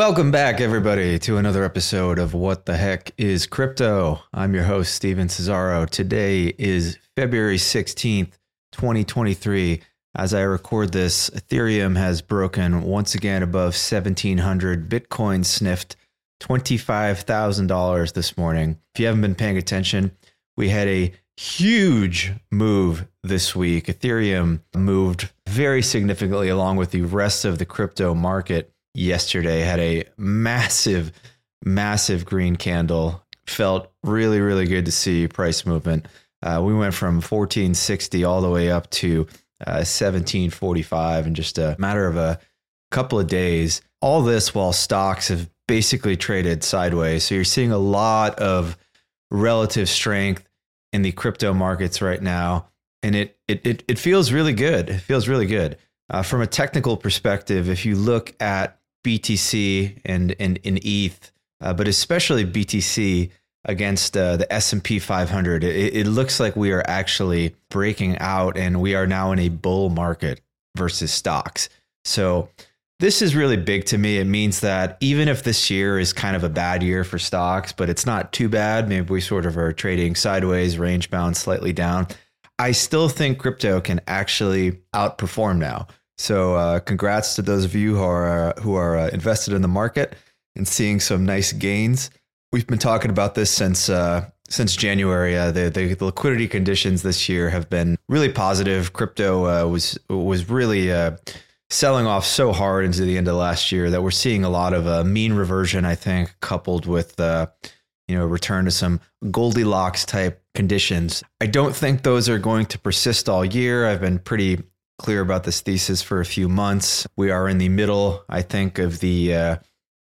Welcome back, everybody, to another episode of What the Heck is Crypto? I'm your host, Stephen Cesaro. Today is February 16th, 2023. As I record this, Ethereum has broken once again above 1700. Bitcoin sniffed $25,000 this morning. If you haven't been paying attention, we had a huge move this week. Ethereum moved very significantly along with the rest of the crypto market yesterday, had a massive, massive green candle. Felt really, really good to see price movement. Uh, we went from 1460 all the way up to uh, 1745 in just a matter of a couple of days. All this while stocks have basically traded sideways. So you're seeing a lot of relative strength in the crypto markets right now. And it it it, it feels really good. It feels really good. Uh, from a technical perspective, if you look at BTC and and, ETH, uh, but especially BTC against uh, the S&P 500, it, it looks like we are actually breaking out and we are now in a bull market versus stocks. So this is really big to me. It means that even if this year is kind of a bad year for stocks, but it's not too bad, maybe we sort of are trading sideways, range bound slightly down. I still think crypto can actually outperform now. So, uh, congrats to those of you who are uh, who are uh, invested in the market and seeing some nice gains. We've been talking about this since uh, since January. Uh, the, the, the liquidity conditions this year have been really positive. Crypto uh, was was really selling off so hard into the end of last year that we're seeing a lot of mean reversion, I think, coupled with you know return to some Goldilocks type conditions. I don't think those are going to persist all year. I've been pretty clear about this thesis for a few months. We are in the middle, I think, of the uh,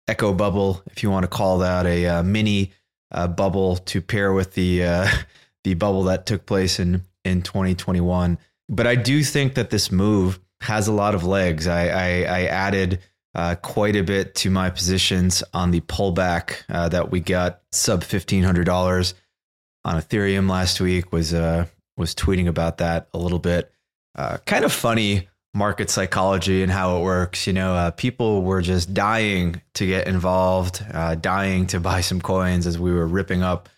echo bubble, if you want to call that a uh, mini uh, bubble to pair with the uh, the bubble that took place in in 2021. But I do think that this move has a lot of legs. I, I, I added uh, quite a bit to my positions on the pullback uh, that we got sub fifteen hundred dollars on Ethereum last week. Was uh, was tweeting about that a little bit. Uh, kind of funny market psychology and how it works. You know, uh, people were just dying to get involved, uh, dying to buy some coins as we were ripping up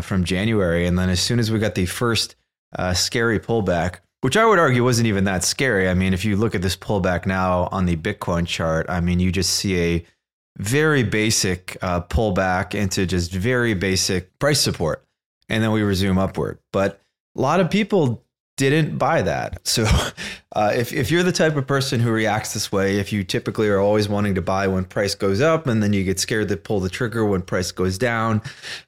from January, and then as soon as we got the first scary pullback which I would argue wasn't even that scary. I mean, if you look at this pullback now on the Bitcoin chart, I mean, you just see a very basic uh, pullback into just very basic price support, and then we resume upward. But a lot of people didn't buy that. So, uh, if if you're the type of person who reacts this way, if you typically are always wanting to buy when price goes up, and then you get scared to pull the trigger when price goes down,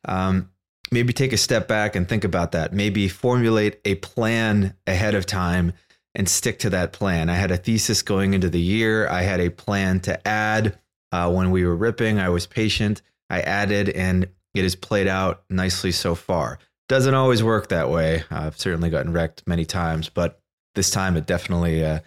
um, maybe take a step back and think about that. Maybe formulate a plan ahead of time and stick to that plan. I had a thesis going into the year. I had a plan to add uh, when we were ripping. I was patient. I added, and it has played out nicely so far. Doesn't always work that way. I've certainly gotten wrecked many times, but this time it definitely, uh,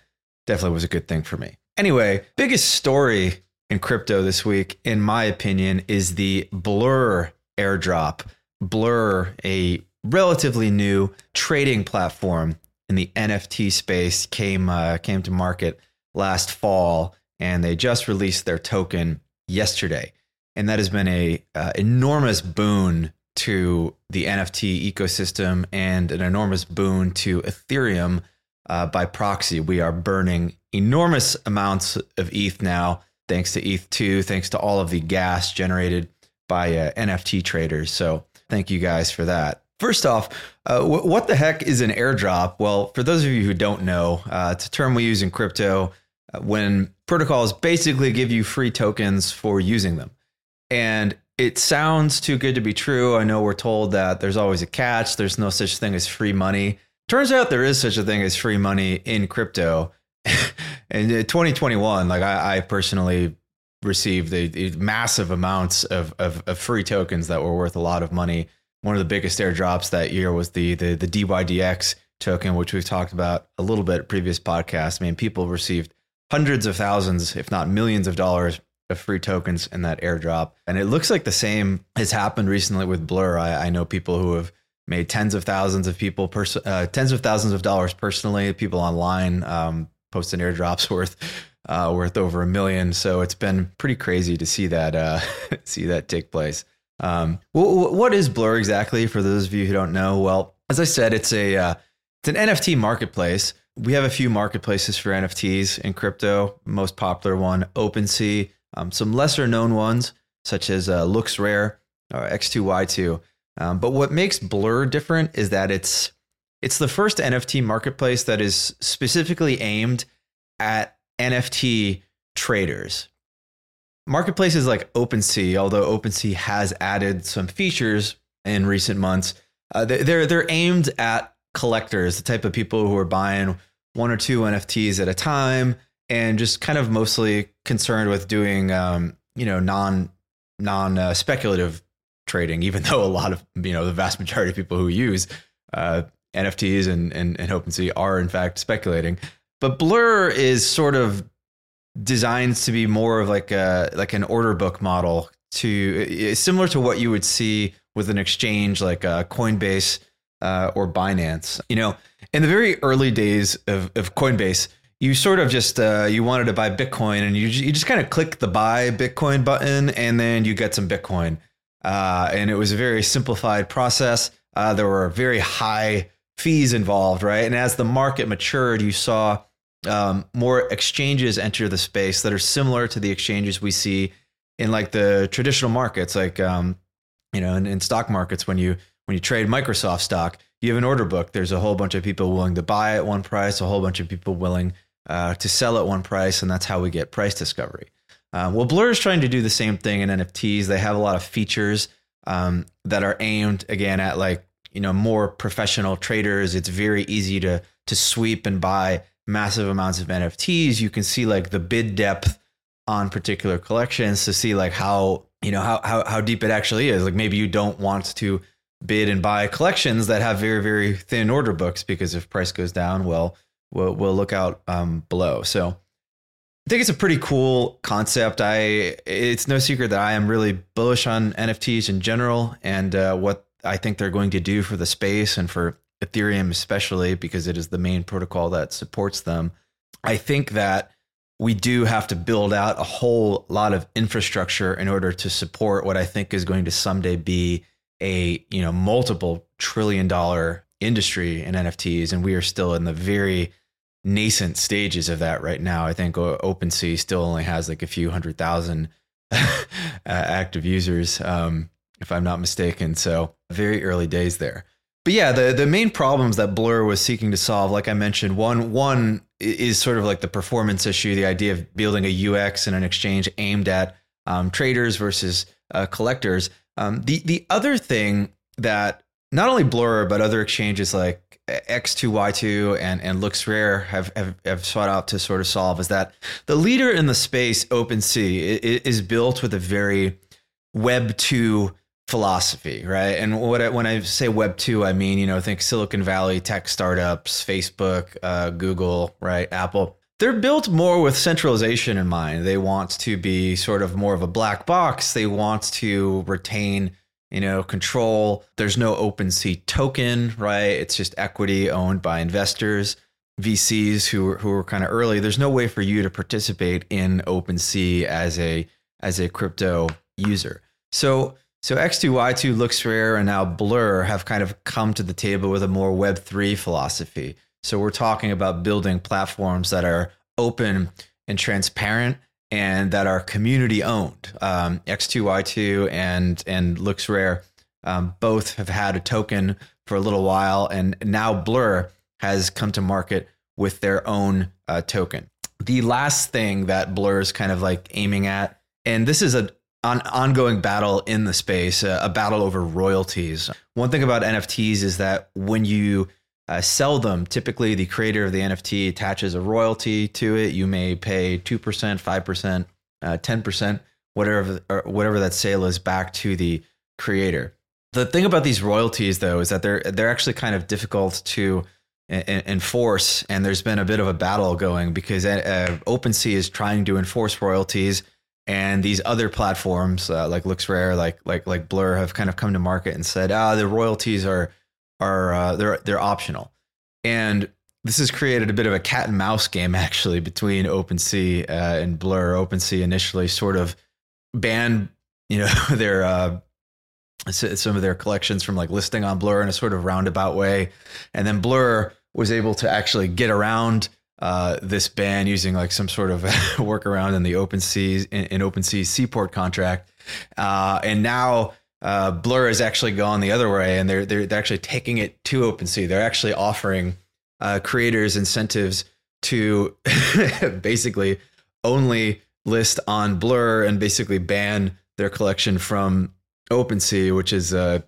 definitely was a good thing for me. Anyway, biggest story in crypto this week, in my opinion, is the Blur airdrop. Blur, a relatively new trading platform in the NFT space, came uh, came to market last fall, and they just released their token yesterday, and that has been a uh, enormous boon to the NFT ecosystem and an enormous boon to Ethereum uh, by proxy. We are burning enormous amounts of ETH now, thanks to ETH2, thanks to all of the gas generated by uh, NFT traders. So Thank you guys for that. First off, uh, w- what the heck is an airdrop? Well, for those of you who don't know, uh, it's a term we use in crypto uh, when protocols basically give you free tokens for using them. And it sounds too good to be true. I know we're told that there's always a catch, there's no such thing as free money. Turns out there is such a thing as free money in crypto. in uh, 2021, like I, I personally received massive amounts of, of, of free tokens that were worth a lot of money. One of the biggest airdrops that year was the the the DYDX token, which we've talked about a little bit previous podcasts. I mean, people received hundreds of thousands, if not millions of dollars of free tokens in that airdrop. And it looks like the same has happened recently with Blur. I, I know people who have made tens of thousands of people, pers- uh, tens of thousands of dollars personally. People online um, posting airdrops worth uh, worth over a million. So it's been pretty crazy to see that uh, see that take place. Um, well, what is Blur exactly? For those of you who don't know, well, as I said, it's a uh, it's an NFT marketplace. We have a few marketplaces for NFTs in crypto. Most popular one, OpenSea. Um, some lesser known ones such as uh, LooksRare or X2Y2. Um, but what makes Blur different is that it's it's the first NFT marketplace that is specifically aimed at NFT traders. Marketplaces like OpenSea, although OpenSea has added some features in recent months, uh, they're they're aimed at collectors, the type of people who are buying one or two NFTs at a time, and just kind of mostly concerned with doing um, you know non non uh, speculative trading. Even though a lot of you know the vast majority of people who use uh, NFTs and, and and OpenSea are in fact speculating, but Blur is sort of designed to be more of like a like an order book model to similar to what you would see with an exchange like uh, Coinbase uh, or Binance. You know, in the very early days of, of Coinbase, you sort of just uh, you wanted to buy Bitcoin and you you just kind of click the buy Bitcoin button and then you get some Bitcoin. Uh, and it was a very simplified process. Uh, there were very high fees involved, right? And as the market matured, you saw um, more exchanges enter the space that are similar to the exchanges we see in like the traditional markets, like um, you know, in, in stock markets when you when you trade Microsoft stock, you have an order book. There's a whole bunch of people willing to buy at one price, a whole bunch of people willing uh, to sell at one price, and that's how we get price discovery. Uh, well, Blur is trying to do the same thing in NFTs. They have a lot of features um, that are aimed again at like you know more professional traders. It's very easy to to sweep and buy massive amounts of NFTs. You can see like the bid depth on particular collections to see like how you know how how how deep it actually is. Like maybe you don't want to bid and buy collections that have very very thin order books because if price goes down, well, we'll, we'll look out um, below. So I think it's a pretty cool concept. I it's no secret that I am really bullish on NFTs in general and uh, what I think they're going to do for the space and for Ethereum especially because it is the main protocol that supports them. I think that we do have to build out a whole lot of infrastructure in order to support what I think is going to someday be a you know multiple trillion dollar industry in NFTs, and we are still in the very nascent stages of that right now. I think OpenSea still only has like a few hundred thousand active users, um, if I'm not mistaken. So very early days there. But yeah, the the main problems that Blur was seeking to solve, like I mentioned, one one is sort of like the performance issue, the idea of building a UX and an exchange aimed at um, traders versus uh, collectors. Um, the the other thing that not only Blur but other exchanges like X2Y2 and and LooksRare have, have have sought out to sort of solve is that the leader in the space, OpenSea, is built with a very Web two philosophy, right? And what I, when I say Web two, I mean you know think Silicon Valley tech startups, Facebook, uh, Google, right, Apple they're built more with centralization in mind. They want to be sort of more of a black box. They want to retain, you know, control. There's no OpenSea token, right? It's just equity owned by investors, VCs who who are kind of early. There's no way for you to participate in OpenSea as a as a crypto user. So so X2Y2 LooksRare and now Blur have kind of come to the table with a more Web3 philosophy so we're talking about building platforms that are open and transparent and that are community owned. Um, X2Y2 and and LooksRare um, both have had a token for a little while, and now Blur has come to market with their own uh, token. The last thing that Blur is kind of like aiming at, and this is a an ongoing battle in the space, a, a battle over royalties. One thing about NFTs is that when you uh, sell them, typically the creator of the NFT attaches a royalty to it. You may pay 2%, 5%, uh, 10%, whatever, whatever that sale is back to the creator. The thing about these royalties, though, is that they're they're actually kind of difficult to enforce, and there's been a bit of a battle going because uh, OpenSea is trying to enforce royalties, and these other platforms uh, like LooksRare, like like like Blur, have kind of come to market and said, ah, the royalties are are uh, they're they're optional. And this has created a bit of a cat and mouse game actually between OpenSea uh, and Blur. OpenSea initially sort of banned, you know, their uh, some of their collections from like listing on Blur in a sort of roundabout way, and then Blur was able to actually get around uh, this ban using like some sort of workaround in the OpenSea in, in OpenSea Seaport contract, uh, and now uh, Blur has actually gone the other way, and they're, they're they're actually taking it to OpenSea. They're actually offering uh, creators incentives to basically only list on Blur and basically ban their collection from OpenSea, which is a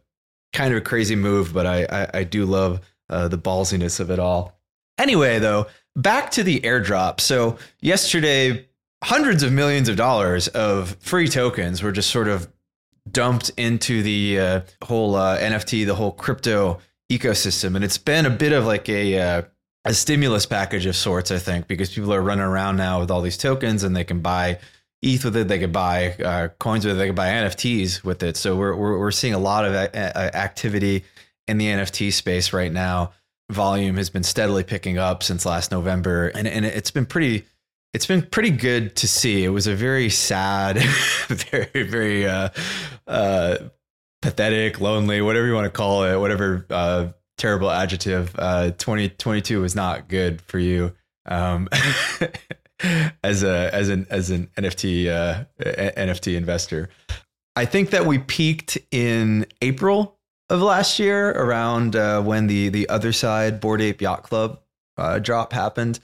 kind of a crazy move, but I I, I do love uh, the ballsiness of it all. Anyway, though, back to the airdrop. So yesterday, hundreds of millions of dollars of free tokens were just sort of dumped into the uh, whole uh, NFT, the whole crypto ecosystem, and it's been a bit of like a uh, a stimulus package of sorts, I think, because people are running around now with all these tokens and they can buy ETH with it, they could buy uh, coins with it, they could buy NFTs with it. So we're we're, we're seeing a lot of a- a- activity in the NFT space right now. Volume has been steadily picking up since last November, and and it's been pretty it's been pretty good to see. It was a very sad, very very uh, uh, pathetic, lonely, whatever you want to call it, whatever uh, terrible adjective. Uh, 2022 was not good for you um, as a as an as an NFT uh, NFT investor. I think that we peaked in April of last year, around uh, when the the Otherside Bored Ape Yacht Club uh, drop happened.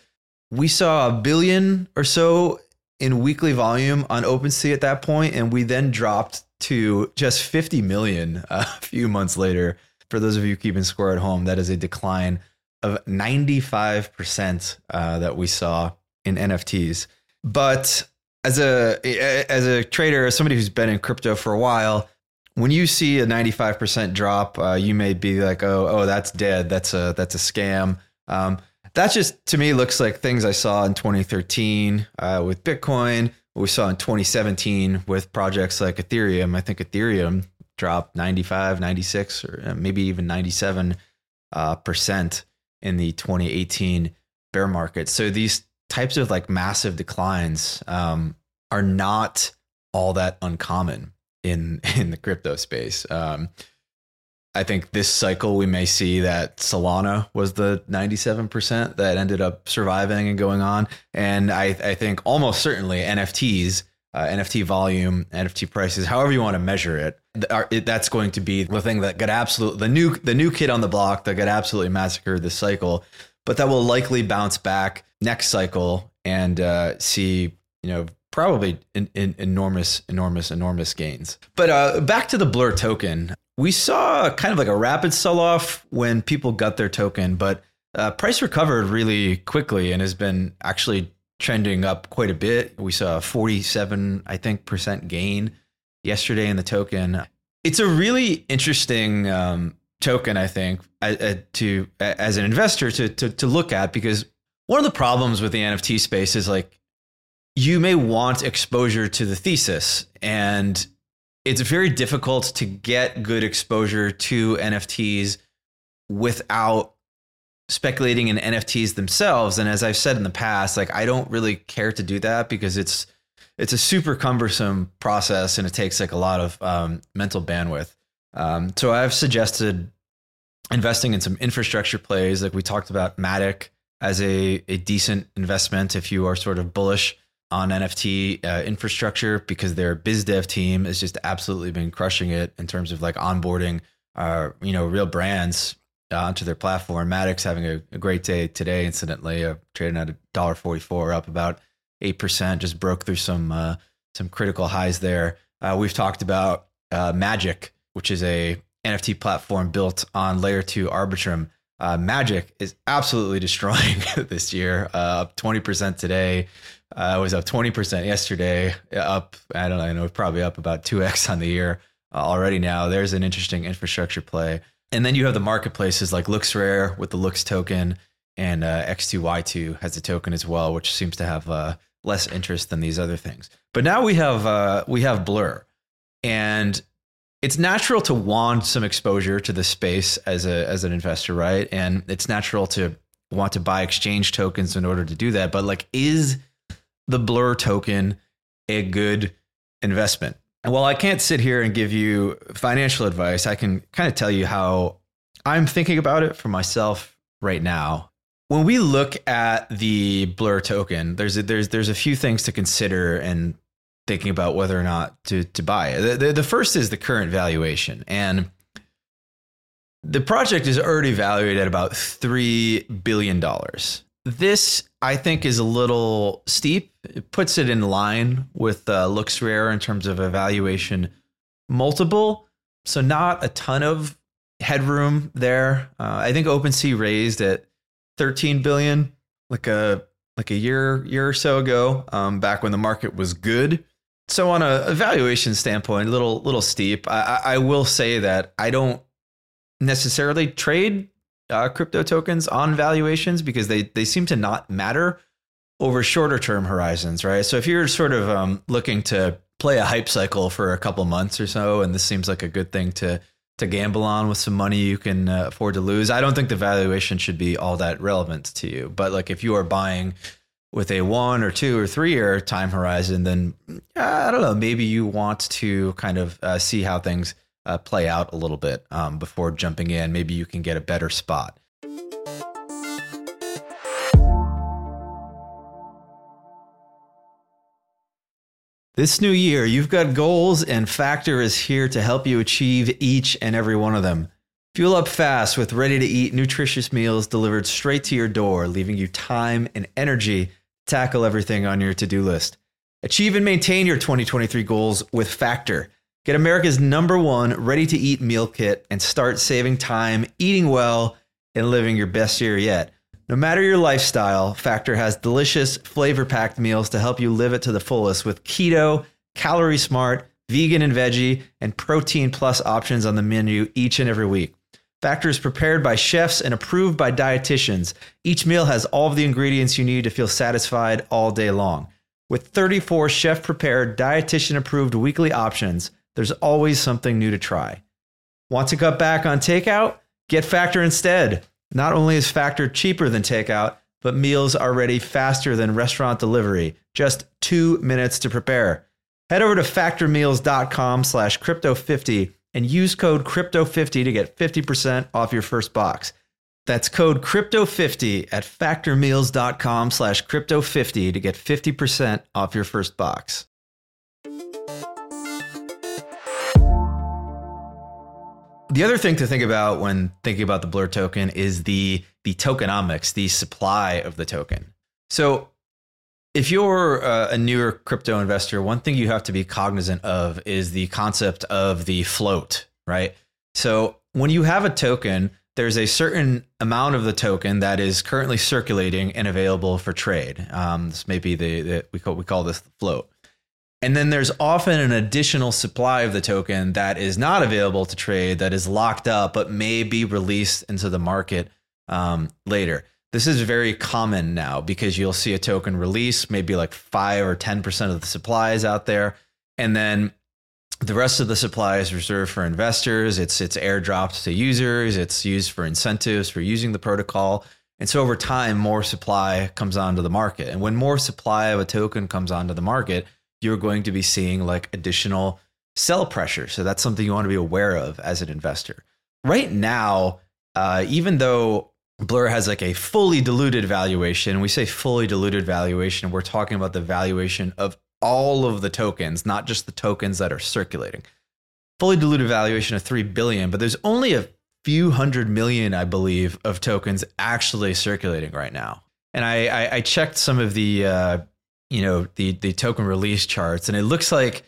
We saw a billion or so in weekly volume on OpenSea at that point, and we then dropped to just 50 million a few months later. For those of you keeping score at home, that is a decline of 95% uh, that we saw in NFTs. But as a as a trader, as somebody who's been in crypto for a while, when you see a 95% drop, uh, you may be like, "Oh, oh, that's dead. That's a that's a scam." Um, that just to me looks like things I saw in 2013 uh, with Bitcoin, what we saw in 2017 with projects like Ethereum. I think Ethereum dropped 95, 96, or uh, maybe even 97 uh, percent in the 2018 bear market. So these types of like massive declines um, are not all that uncommon in in the crypto space. Um, I think this cycle we may see that Solana was the 97% that ended up surviving and going on. And I, I think almost certainly NFTs, uh, NFT volume, NFT prices, however you want to measure it, are, it, that's going to be the thing that got absolutely the new the new kid on the block that got absolutely massacred this cycle. But that will likely bounce back next cycle and uh, see you know probably in, in enormous, enormous, enormous gains. But uh, back to the Blur token, we saw kind of like a rapid sell off when people got their token, but uh, price recovered really quickly and has been actually trending up quite a bit. We saw a 47, I think, percent gain yesterday in the token. It's a really interesting um, token, I think, to as an investor to, to to look at because one of the problems with the NFT space is like you may want exposure to the thesis and it's very difficult to get good exposure to NFTs without speculating in NFTs themselves. And as I've said in the past, like I don't really care to do that because it's it's a super cumbersome process and it takes like a lot of um, mental bandwidth. Um, so I've suggested investing in some infrastructure plays, like we talked about Matic as a a decent investment if you are sort of bullish on NFT uh, infrastructure because their biz dev team has just absolutely been crushing it in terms of like onboarding, uh, you know, real brands uh, onto their platform. Matic's having a, a great day today. Incidentally, uh, trading at a dollar forty four, up about eight percent. Just broke through some uh, some critical highs there. Uh, we've talked about uh, Magic, which is a NFT platform built on layer two Arbitrum. Uh, Magic is absolutely destroying this year, uh, up 20% today. Uh, was up 20% yesterday, up, I don't know, I know, probably up about 2x on the year uh, already now. There's an interesting infrastructure play. And then you have the marketplaces like LooksRare with the Looks token, and uh, X2Y2 has a token as well, which seems to have uh, less interest than these other things. But now we have uh, we have Blur, and it's natural to want some exposure to the space as a as an investor, right? And it's natural to want to buy exchange tokens in order to do that. But like, is the Blur token a good investment? And while I can't sit here and give you financial advice. I can kind of tell you how I'm thinking about it for myself right now. When we look at the Blur token, there's a, there's there's a few things to consider and thinking about whether or not to to buy it. The, the, the first is the current valuation, and the project is already valued at about three billion dollars. This, I think, is a little steep. It puts it in line with uh, LooksRare in terms of evaluation multiple. So not a ton of headroom there. Uh, I think OpenSea raised at 13 billion, like a like a year year or so ago, um, back when the market was good. So on a evaluation standpoint, a little little steep. I, I will say that I don't necessarily trade uh, crypto tokens on valuations because they they seem to not matter over shorter term horizons, right? So if you're sort of um, looking to play a hype cycle for a couple months or so, and this seems like a good thing to to gamble on with some money you can uh, afford to lose, I don't think the valuation should be all that relevant to you. But like if you are buying with a one or two or three year time horizon, then I don't know, maybe you want to kind of uh, see how things uh, play out a little bit um, before jumping in. Maybe you can get a better spot. This new year, you've got goals, and Factor is here to help you achieve each and every one of them. Fuel up fast with ready to eat, nutritious meals delivered straight to your door, leaving you time and energy to tackle everything on your to do list. Achieve and maintain your 2023 goals with Factor. Get America's number one ready to eat meal kit and start saving time, eating well, and living your best year yet. No matter your lifestyle, Factor has delicious, flavor packed meals to help you live it to the fullest with keto, calorie smart, vegan and veggie, and protein plus options on the menu each and every week. Factor is prepared by chefs and approved by dietitians. Each meal has all of the ingredients you need to feel satisfied all day long. With 34 chef prepared, dietitian approved weekly options, there's always something new to try. Want to cut back on takeout? Get Factor instead. Not only is Factor cheaper than takeout, but meals are ready faster than restaurant delivery. Just two minutes to prepare. Head over to factormeals.com slash crypto50 and use code crypto50 to get 50% off your first box. That's code crypto50 at factormeals.com slash crypto50 to get 50% off your first box. The other thing to think about when thinking about the Blur token is the the tokenomics, the supply of the token. So, if you're uh, a newer crypto investor, one thing you have to be cognizant of is the concept of the float, right? So, when you have a token, there's a certain amount of the token that is currently circulating and available for trade. Um, this may be the, the we call we call this float. And then there's often an additional supply of the token that is not available to trade, that is locked up, but may be released into the market um, later. This is very common now because you'll see a token release, maybe like five or 10% of the supply is out there. And then the rest of the supply is reserved for investors. It's, it's airdropped to users, it's used for incentives for using the protocol. And so over time, more supply comes onto the market. And when more supply of a token comes onto the market, you're going to be seeing like additional sell pressure. So that's something you want to be aware of as an investor. Right now, uh, even though Blur has like a fully diluted valuation, we say fully diluted valuation, we're talking about the valuation of all of the tokens, not just the tokens that are circulating. Fully diluted valuation of 3 billion, but there's only a few hundred million, I believe, of tokens actually circulating right now. And I, I, I checked some of the uh, you know the the token release charts, and it looks like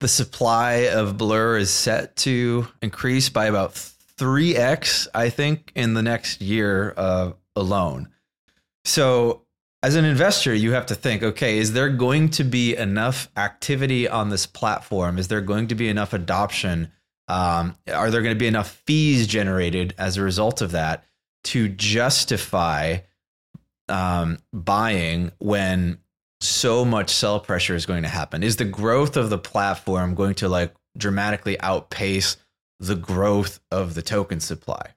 the supply of Blur is set to increase by about three x, I think, in the next year uh, alone. So, as an investor, you have to think: okay, is there going to be enough activity on this platform? Is there going to be enough adoption? Um, are there going to be enough fees generated as a result of that to justify um, buying when so much sell pressure is going to happen? Is the growth of the platform going to like dramatically outpace the growth of the token supply?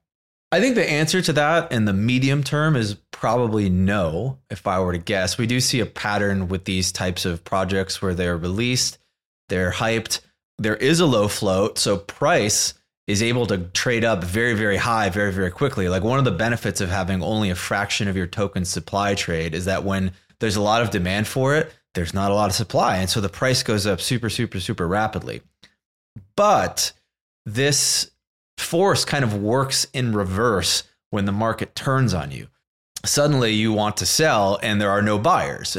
I think the answer to that in the medium term is probably no, if I were to guess. We do see a pattern with these types of projects where they're released, they're hyped, there is a low float, so price is able to trade up very, very high, very, very quickly. Like one of the benefits of having only a fraction of your token supply trade is that when there's a lot of demand for it, there's not a lot of supply. And so the price goes up super, super, super rapidly. But this force kind of works in reverse when the market turns on you suddenly you want to sell and there are no buyers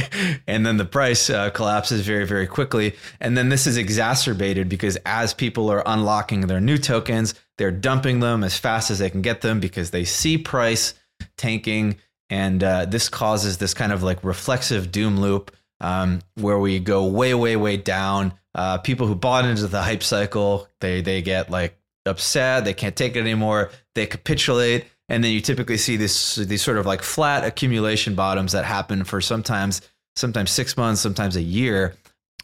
and then the price uh, collapses very very quickly and then this is exacerbated because as people are unlocking their new tokens they're dumping them as fast as they can get them because they see price tanking and uh, this causes this kind of like reflexive doom loop um, where we go way way way down. Uh, people who bought into the hype cycle they they get like upset. They can't take it anymore. They capitulate. And then you typically see this these sort of like flat accumulation bottoms that happen for sometimes sometimes six months, sometimes a year,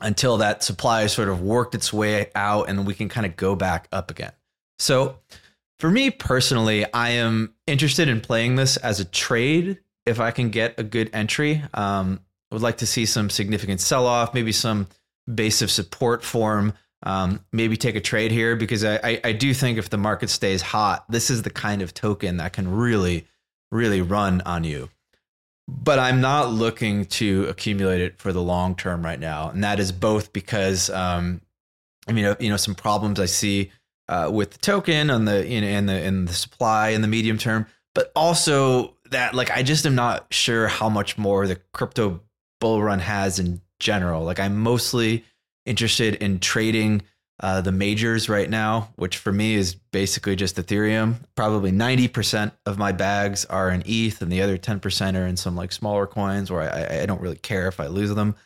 until that supply sort of worked its way out, and we can kind of go back up again. So, for me personally, I am interested in playing this as a trade if I can get a good entry. Um, would like to see some significant sell off, maybe some base of support form um, maybe take a trade here because I, I, I do think if the market stays hot, this is the kind of token that can really, really run on you. But I'm not looking to accumulate it for the long term right now, and that is both because um, I mean you know some problems I see uh, with the token on the in, in the in the supply in the medium term, but also that like I just am not sure how much more the crypto bull run has in general. Like I'm mostly interested in trading uh, the majors right now, which for me is basically just Ethereum. Probably 90% of my bags are in ETH, and the other 10% are in some like smaller coins where I, I don't really care if I lose them.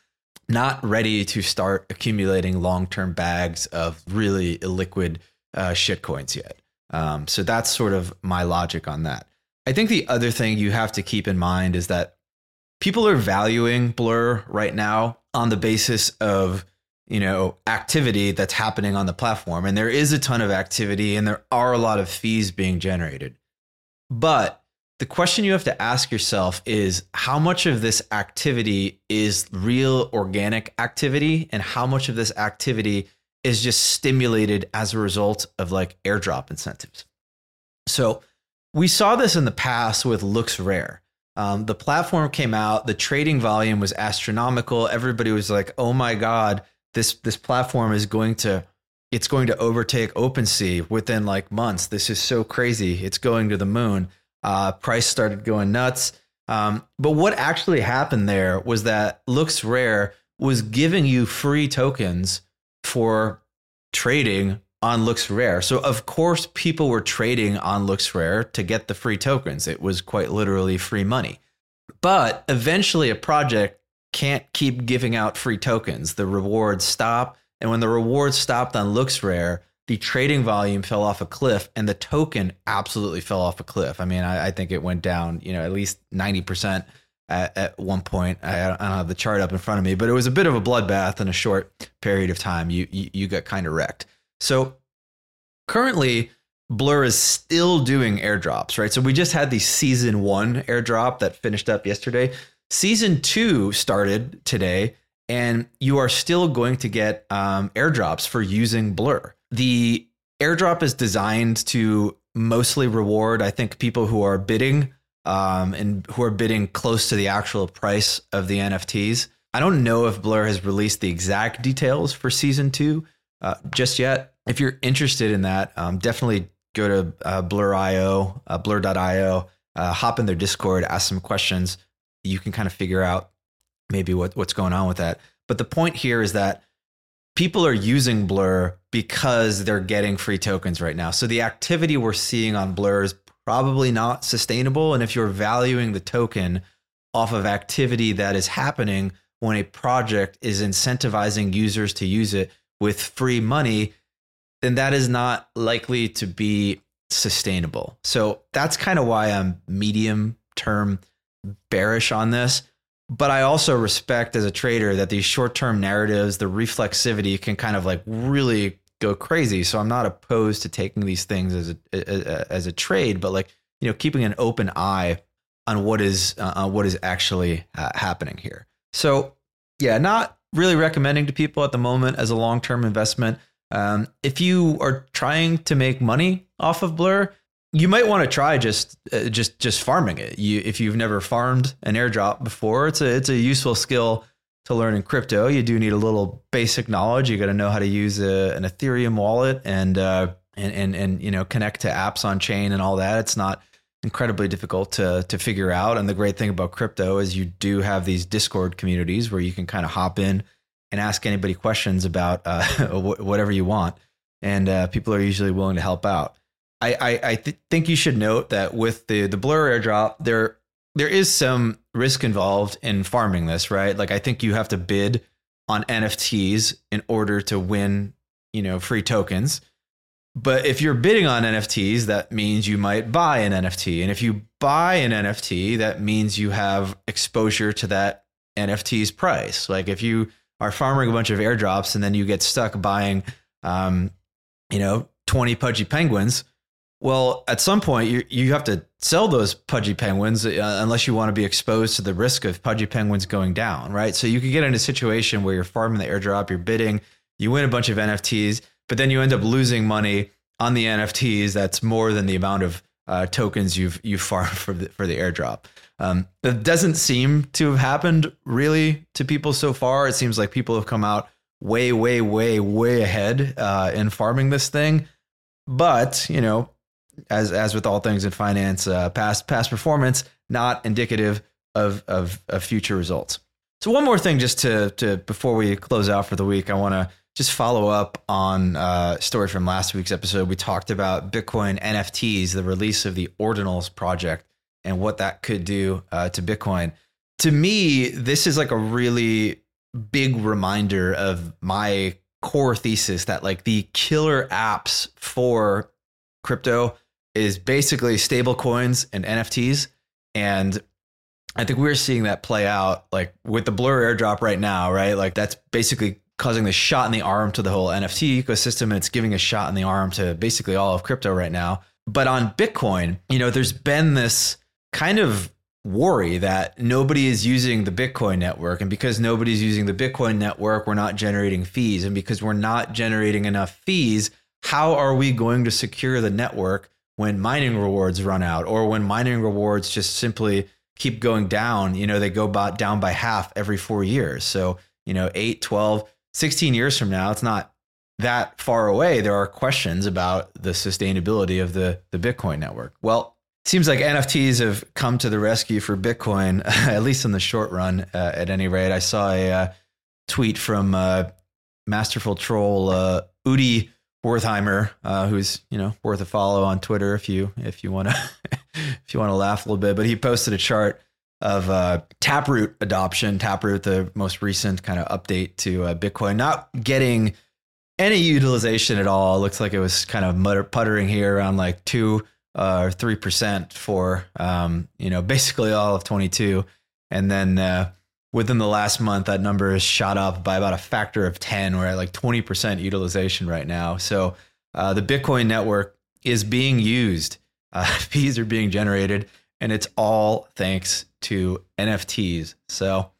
Not ready to start accumulating long term bags of really illiquid uh, shit coins yet. Um, so that's sort of my logic on that. I think the other thing you have to keep in mind is that people are valuing Blur right now on the basis of you know activity that's happening on the platform and there is a ton of activity and there are a lot of fees being generated but the question you have to ask yourself is how much of this activity is real organic activity and how much of this activity is just stimulated as a result of like airdrop incentives so we saw this in the past with LooksRare um, the platform came out the trading volume was astronomical everybody was like oh my god this this platform is going to it's going to overtake OpenSea within like months. This is so crazy. It's going to the moon. Uh, price started going nuts. Um, but what actually happened there was that LooksRare was giving you free tokens for trading on LooksRare. So of course people were trading on LooksRare to get the free tokens. It was quite literally free money. But eventually a project can't keep giving out free tokens. The rewards stop. And when the rewards stopped on LooksRare, the trading volume fell off a cliff and the token absolutely fell off a cliff. I mean, I, I think it went down, you know, at least 90% at, at one point. I, I, don't have the chart up in front of me, but it was a bit of a bloodbath in a short period of time. You, you, you got kind of wrecked. So currently, Blur is still doing airdrops, right? So we just had the season one airdrop that finished up yesterday. Season two started today, and you are still going to get um, airdrops for using Blur. The airdrop is designed to mostly reward, I think, people who are bidding um, and who are bidding close to the actual price of the NFTs. I don't know if Blur has released the exact details for season two uh, just yet. If you're interested in that, um, definitely go to uh, Blur.io, uh, Blur.io, uh, hop in their Discord, ask some questions you can kind of figure out maybe what, what's going on with that. But the point here is that people are using Blur because they're getting free tokens right now. So the activity we're seeing on Blur is probably not sustainable. And if you're valuing the token off of activity that is happening when a project is incentivizing users to use it with free money, then that is not likely to be sustainable. So that's kind of why I'm medium term bearish on this. But I also respect as a trader that these short term narratives, the reflexivity can kind of like really go crazy. So I'm not opposed to taking these things as a, as a trade, but like, you know, keeping an open eye on what is uh, what is actually uh, happening here. So yeah, not really recommending to people at the moment as a long term investment. Um, if you are trying to make money off of Blur, you might want to try just uh, just just farming it. You if you've never farmed an airdrop before, it's a it's a useful skill to learn in crypto. You do need a little basic knowledge. You got to know how to use a, an Ethereum wallet and uh, and and and you know connect to apps on chain and all that. It's not incredibly difficult to to figure out. And the great thing about crypto is you do have these Discord communities where you can kind of hop in and ask anybody questions about uh, whatever you want, and uh, people are usually willing to help out. I I, I th- think you should note that with the the Blur airdrop, there there is some risk involved in farming this, right? Like I think you have to bid on NFTs in order to win, you know, free tokens. But if you're bidding on NFTs, that means you might buy an NFT. And if you buy an NFT, that means you have exposure to that NFT's price. Like if you are farming a bunch of airdrops and then you get stuck buying, um, you know, 20 pudgy penguins, well, at some point you you have to sell those pudgy penguins uh, unless you want to be exposed to the risk of pudgy penguins going down, right? So you could get in a situation where you're farming the airdrop, you're bidding, you win a bunch of NFTs, but then you end up losing money on the NFTs. That's more than the amount of uh, tokens you've you farmed for the for the airdrop. Um, that doesn't seem to have happened really to people so far. It seems like people have come out way, way, way, way ahead uh, in farming this thing. But you know, as as with all things in finance, uh, past past performance not indicative of, of of future results. So one more thing, just to to before we close out for the week, I want to just follow up on uh, a story from last week's episode. We talked about Bitcoin NFTs, the release of the Ordinals project, and what that could do uh, to Bitcoin. To me, this is like a really big reminder of my core thesis that like the killer apps for crypto is basically stable coins and NFTs. And I think we're seeing that play out like with the Blur airdrop right now, right? Like that's basically causing the shot in the arm to the whole NFT ecosystem. And it's giving a shot in the arm to basically all of crypto right now. But on Bitcoin, you know, there's been this kind of worry that nobody is using the Bitcoin network. And because nobody's using the Bitcoin network, we're not generating fees. And because we're not generating enough fees, how are we going to secure the network when mining rewards run out or when mining rewards just simply keep going down, you know, they go down by half every four years. So, you know, 8, 12, 16 years from now, it's not that far away. There are questions about the sustainability of the, the Bitcoin network. Well, seems like NFTs have come to the rescue for Bitcoin, at least in the short run, uh, at any rate. I saw a uh, tweet from uh, Masterful Troll uh, Udi Wertheimer, uh, who's you know worth a follow on Twitter if you if you want to if you want to laugh a little bit. But he posted a chart of uh, Taproot adoption. Taproot, the most recent kind of update to uh, Bitcoin, not getting any utilization at all. It looks like it was kind of mutter, puttering here around like two uh, or three percent for um, you know basically all of 22, and then uh, within the last month, that number has shot up by about a factor of 10. We're at like 20% utilization right now. So uh, the Bitcoin network is being used, uh, fees are being generated, and it's all thanks to NFTs. So,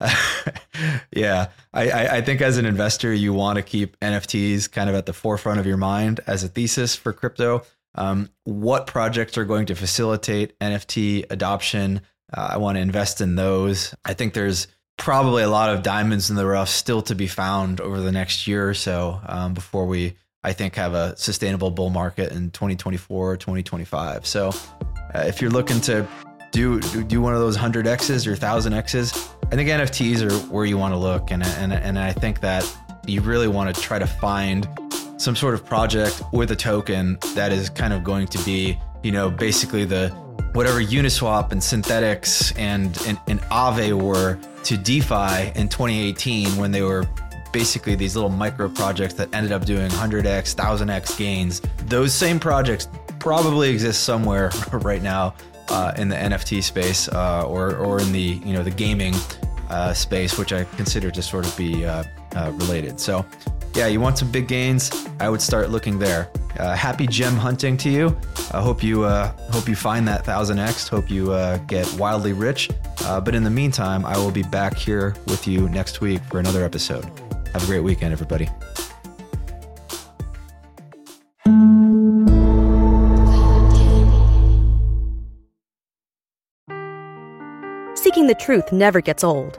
yeah, I, I, think as an investor, you want to keep NFTs kind of at the forefront of your mind as a thesis for crypto. Um, what projects are going to facilitate NFT adoption? Uh, I want to invest in those. I think there's probably a lot of diamonds in the rough still to be found over the next year or so um, before we, I think, have a sustainable bull market in 2024 or 2025. So uh, if you're looking to do do one of those 100x's or 1000x's, I think NFTs are where you want to look. And, and, and I think that you really want to try to find some sort of project with a token that is kind of going to be, you know, basically the whatever Uniswap and Synthetix and, and, and Aave were to DeFi in 2018 when they were basically these little micro projects that ended up doing 100x, 1000x gains. Those same projects probably exist somewhere right now uh, in the NFT space uh, or, or in the you know the gaming uh, space, which I consider to sort of be uh, uh, related. So yeah, you want some big gains? I would start looking there. Uh, happy gem hunting to you. I hope you uh, hope you find that thousand X. Hope you uh, get wildly rich. Uh, but in the meantime, I will be back here with you next week for another episode. Have a great weekend, everybody. Seeking the truth never gets old.